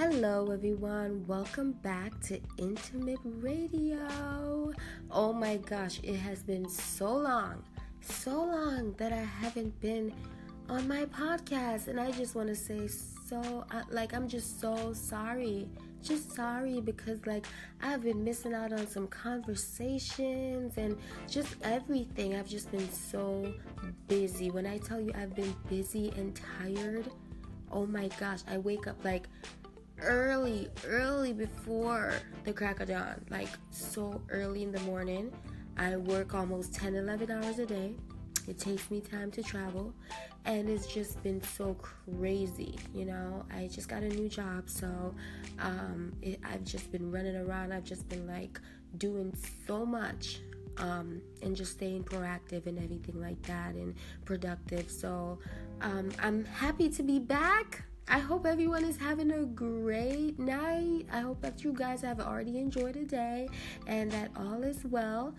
Hello, everyone. Welcome back to Intimate Radio. Oh my gosh, it has been so long, so long that I haven't been on my podcast, and I just want to say so, like, I'm just so sorry. Just sorry because, like, I've been missing out on some conversations and just everything. I've just been so busy. When I tell you I've been busy and tired, oh my gosh, I wake up like early, early before the crack of dawn, like so early in the morning. I work almost 10, 11 hours a day. It takes me time to travel, and it's just been so crazy. You know, I just got a new job, so um, it, I've just been running around. I've just been like doing so much um, and just staying proactive and everything like that and productive. So um, I'm happy to be back. I hope everyone is having a great night. I hope that you guys have already enjoyed a day and that all is well.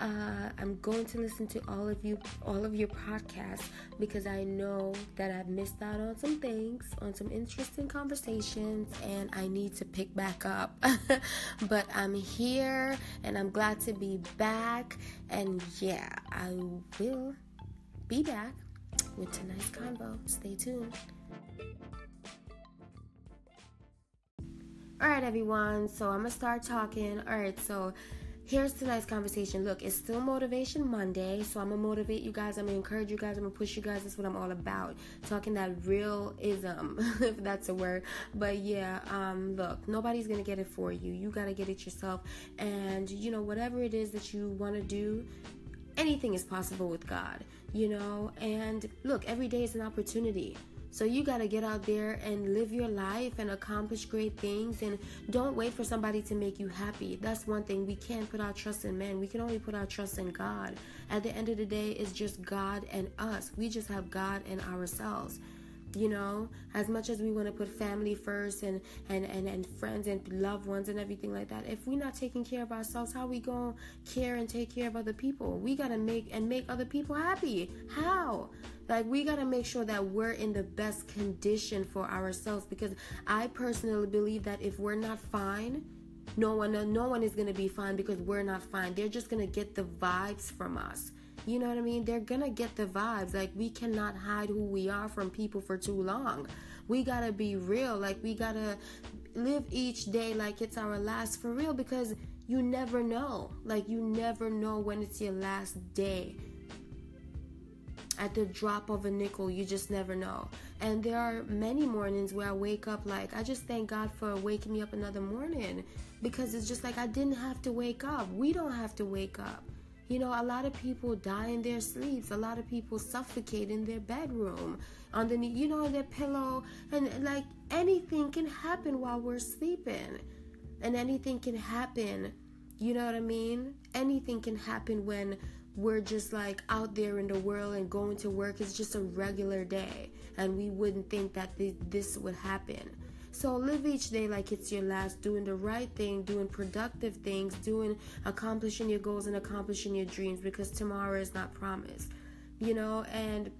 Uh, I'm going to listen to all of you, all of your podcasts, because I know that I've missed out on some things, on some interesting conversations, and I need to pick back up. but I'm here, and I'm glad to be back. And yeah, I will be back with tonight's convo. Stay tuned. All right, everyone. So I'm gonna start talking. All right, so here's tonight's conversation. Look, it's still Motivation Monday, so I'm gonna motivate you guys. I'm gonna encourage you guys. I'm gonna push you guys. That's what I'm all about. Talking that realism, if that's a word. But yeah, um, look, nobody's gonna get it for you. You gotta get it yourself. And you know, whatever it is that you want to do, anything is possible with God. You know, and look, every day is an opportunity. So you got to get out there and live your life and accomplish great things and don't wait for somebody to make you happy. That's one thing. We can't put our trust in men. We can only put our trust in God. At the end of the day, it's just God and us. We just have God and ourselves you know as much as we want to put family first and, and and and friends and loved ones and everything like that if we're not taking care of ourselves how we gonna care and take care of other people? We gotta make and make other people happy. How? Like we gotta make sure that we're in the best condition for ourselves because i personally believe that if we're not fine no one no one is gonna be fine because we're not fine. They're just gonna get the vibes from us you know what I mean? They're gonna get the vibes. Like, we cannot hide who we are from people for too long. We gotta be real. Like, we gotta live each day like it's our last for real because you never know. Like, you never know when it's your last day. At the drop of a nickel, you just never know. And there are many mornings where I wake up like, I just thank God for waking me up another morning because it's just like I didn't have to wake up. We don't have to wake up. You know, a lot of people die in their sleeps. A lot of people suffocate in their bedroom, underneath, you know, their pillow. And like anything can happen while we're sleeping. And anything can happen, you know what I mean? Anything can happen when we're just like out there in the world and going to work. It's just a regular day. And we wouldn't think that this would happen. So live each day like it's your last, doing the right thing, doing productive things, doing accomplishing your goals and accomplishing your dreams because tomorrow is not promised. You know, and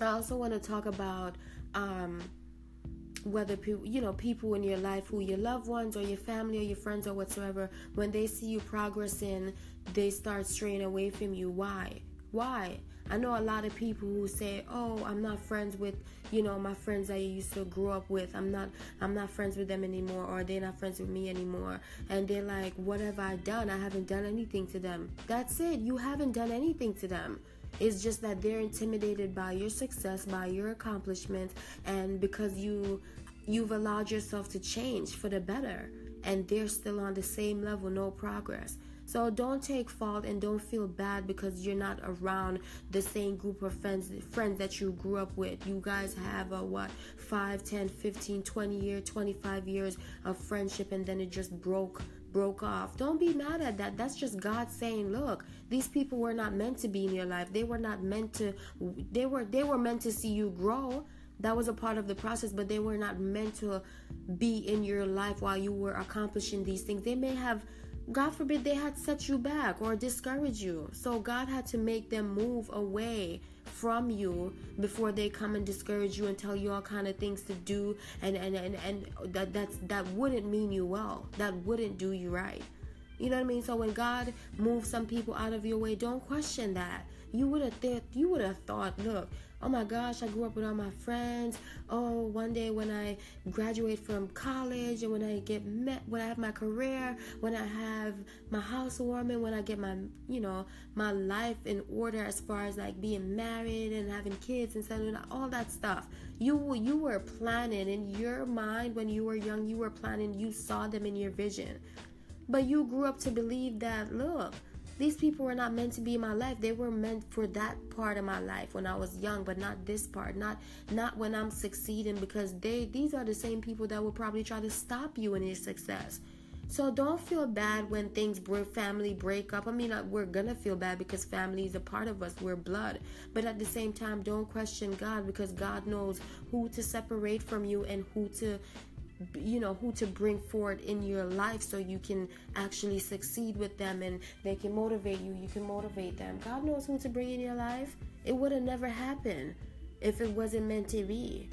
I also want to talk about um whether people you know people in your life who your loved ones or your family or your friends or whatsoever when they see you progressing they start straying away from you. Why? Why I know a lot of people who say, "Oh, I'm not friends with, you know, my friends I used to grow up with. I'm not I'm not friends with them anymore or they're not friends with me anymore." And they're like, "What have I done? I haven't done anything to them." That's it. You haven't done anything to them. It's just that they're intimidated by your success, by your accomplishments, and because you you've allowed yourself to change for the better and they're still on the same level, no progress. So don't take fault and don't feel bad because you're not around the same group of friends friends that you grew up with. You guys have a what 5, 10, 15, 20 year, 25 years of friendship and then it just broke broke off. Don't be mad at that. That's just God saying, "Look, these people were not meant to be in your life. They were not meant to they were they were meant to see you grow." That was a part of the process, but they were not meant to be in your life while you were accomplishing these things. They may have God forbid they had set you back or discourage you. So God had to make them move away from you before they come and discourage you and tell you all kind of things to do and and and, and that that's that wouldn't mean you well. That wouldn't do you right. You know what I mean? So when God moves some people out of your way, don't question that. You would have th- you would have thought, look, oh my gosh, I grew up with all my friends. Oh, one day when I graduate from college and when I get met, when I have my career, when I have my housewarming, when I get my, you know, my life in order as far as like being married and having kids and stuff, all that stuff. You you were planning in your mind when you were young. You were planning. You saw them in your vision, but you grew up to believe that. Look these people were not meant to be in my life. They were meant for that part of my life when I was young, but not this part. Not not when I'm succeeding because they these are the same people that will probably try to stop you in your success. So don't feel bad when things break, family break up. I mean, uh, we're gonna feel bad because family is a part of us. We're blood. But at the same time, don't question God because God knows who to separate from you and who to you know who to bring forward in your life so you can actually succeed with them and they can motivate you you can motivate them. God knows who to bring in your life. It would have never happened if it wasn't meant to be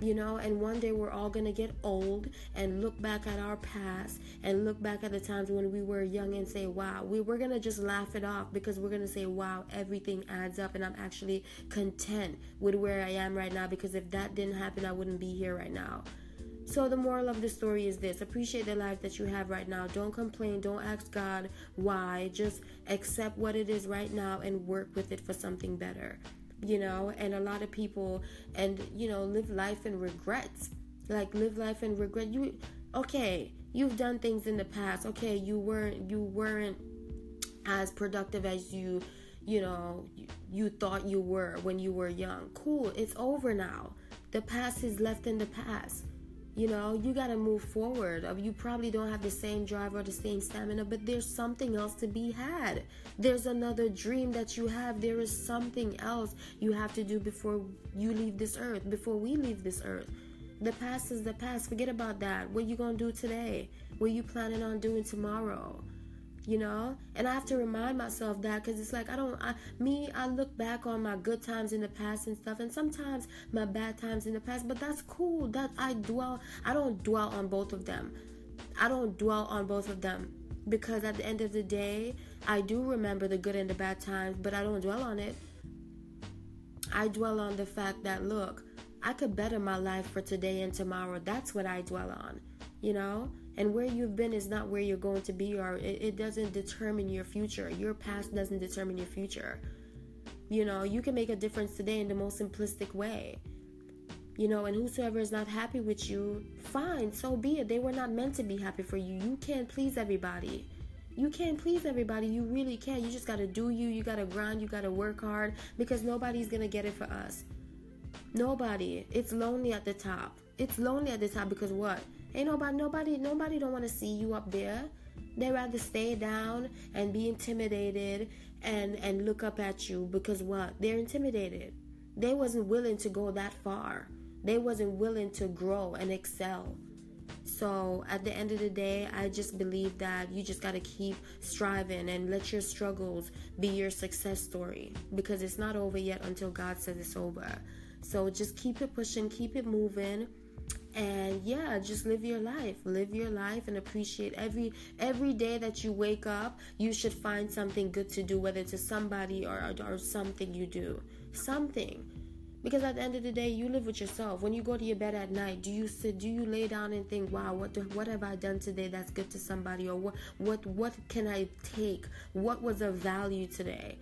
you know? And one day we're all going to get old and look back at our past and look back at the times when we were young and say wow we, we're going to just laugh it off because we're going to say wow everything adds up and i'm actually content with where i am right now because if that didn't happen i wouldn't be here right now so, the moral of the story is this appreciate the life that you have right now. Don't complain. Don't ask God why. Just accept what it is right now and work with it for something better. You know, and a lot of people, and you know, live life in regrets. Like, live life in regret. You, okay, you've done things in the past. Okay, you weren't, you weren't as productive as you you know you, thought you were when you were young cool it's over now the past is left in the past you know, you got to move forward. Uh, you probably don't have the same drive or the same stamina, but there's something else to be had. There's another dream that you have. There is something else you have to do before you leave this earth, before we leave this earth. The past is the past. Forget about that. What you going to do today? What you planning on doing tomorrow? You know? And i have to remind myself that because it's like i don't I, me i look back on my good times in the past and stuff and sometimes my bad times in the past but that's cool that i dwell i don't dwell on both of them. I don't dwell on both of them because at the end of the day i do remember the good and the bad times but i don't dwell on it. I dwell on the fact that look i could better my life for today and tomorrow. That's what i dwell on you know and where you've been is not where you're going to be or it, it doesn't determine your future. Your past doesn't determine your future. You know you can make a difference today in the most simplistic way. You know and whosoever is not happy with you fine so be it. They were not meant to be happy for you. You can't please everybody. You can't please everybody. You really can't. You just gotta do you. You gotta grind. You gotta work hard because nobody's gonna get it for us. Nobody. It's lonely at the top. It's lonely at the top because what Ain't nobody, nobody, nobody don't want to see you up there. They rather stay down and be intimidated and and look up at you because what? They're intimidated. They wasn't willing to go that far. They wasn't willing to grow and excel. So at the end of the day, I just believe that you just got to keep striving and let your struggles be your success story because it's not over yet until God says it's over. So just keep it pushing, keep it moving and yeah just live your life. Live your life and appreciate every every day that you wake up you should find something good to do whether it's somebody or or something you do. Something. Because at the end of the day you live with yourself. When you go to your bed at night do you sit do you lay down and think wow what do, what have i done today that's good to somebody? Or what what what can i take? What was of value today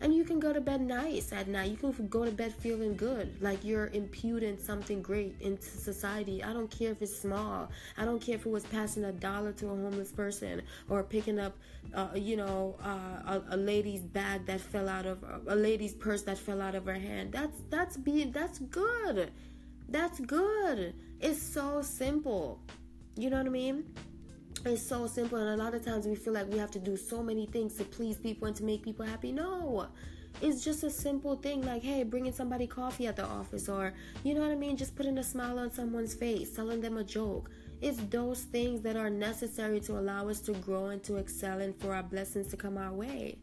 and you can go to bed nice at night. You can go to bed feeling good, like you're imputing something great into society. I don't care if it's small. I don't care if it was passing a dollar to a homeless person or picking up, uh, you know, uh, a, a, lady's bag that fell out of a lady's purse that fell out of her hand. That's that's being that's good. That's good. It's so simple. You know what I mean? It's so simple, and a lot of times we feel like we have to do so many things to please people and to make people happy. No, it's just a simple thing like, hey, bringing somebody coffee at the office, or you know what I mean, just putting a smile on someone's face, telling them a joke. It's those things that are necessary to allow us to grow and to excel and for our blessings to come our way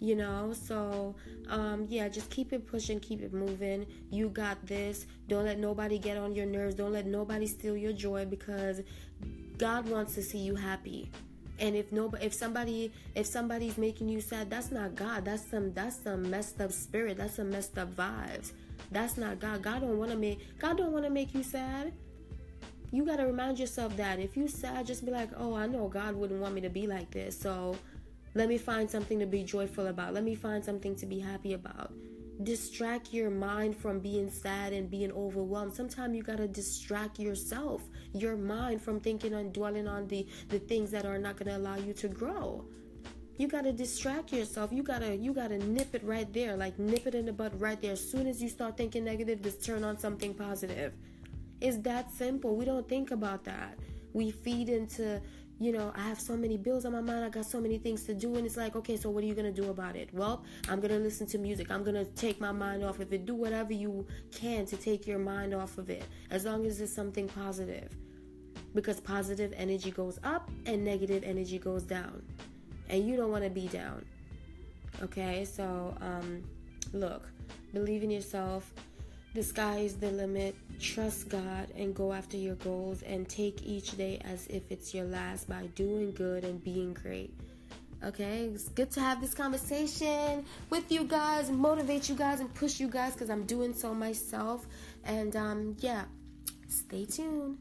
you know? So um yeah just keep it pushing keep it moving. You got this. Don't let nobody get on your nerves. Don't let nobody steal your joy because god wants to see you happy. And if nobody if somebody if somebody's making you sad that's not god. That's some that's some messed up spirit. That's some messed up vibes. That's not god. God don't want to make god don't want to make you sad. You got to remind yourself that if you sad just be like oh i know god wouldn't want me to be like this. So let me find something to be joyful about. Let me find something to be happy about. Distract your mind from being sad and being overwhelmed. Sometimes you gotta distract yourself, your mind from thinking and dwelling on the, the things that are not gonna allow you to grow. You gotta distract yourself. You gotta you gotta nip it right there, like nip it in the bud right there. As soon as you start thinking negative, just turn on something positive. It's that simple. We don't think about that. We feed into you know, I have so many bills on my mind, I got so many things to do, and it's like, okay, so what are you gonna do about it? Well, I'm gonna listen to music, I'm gonna take my mind off of it, do whatever you can to take your mind off of it, as long as it's something positive. Because positive energy goes up and negative energy goes down, and you don't wanna be down. Okay, so um, look, believe in yourself the sky is the limit. Trust God and go after your goals and take each day as if it's your last by doing good and being great. Okay, it's good to have this conversation with you guys motivate you guys and push you guys because I'm doing so myself. And um, yeah, stay tuned.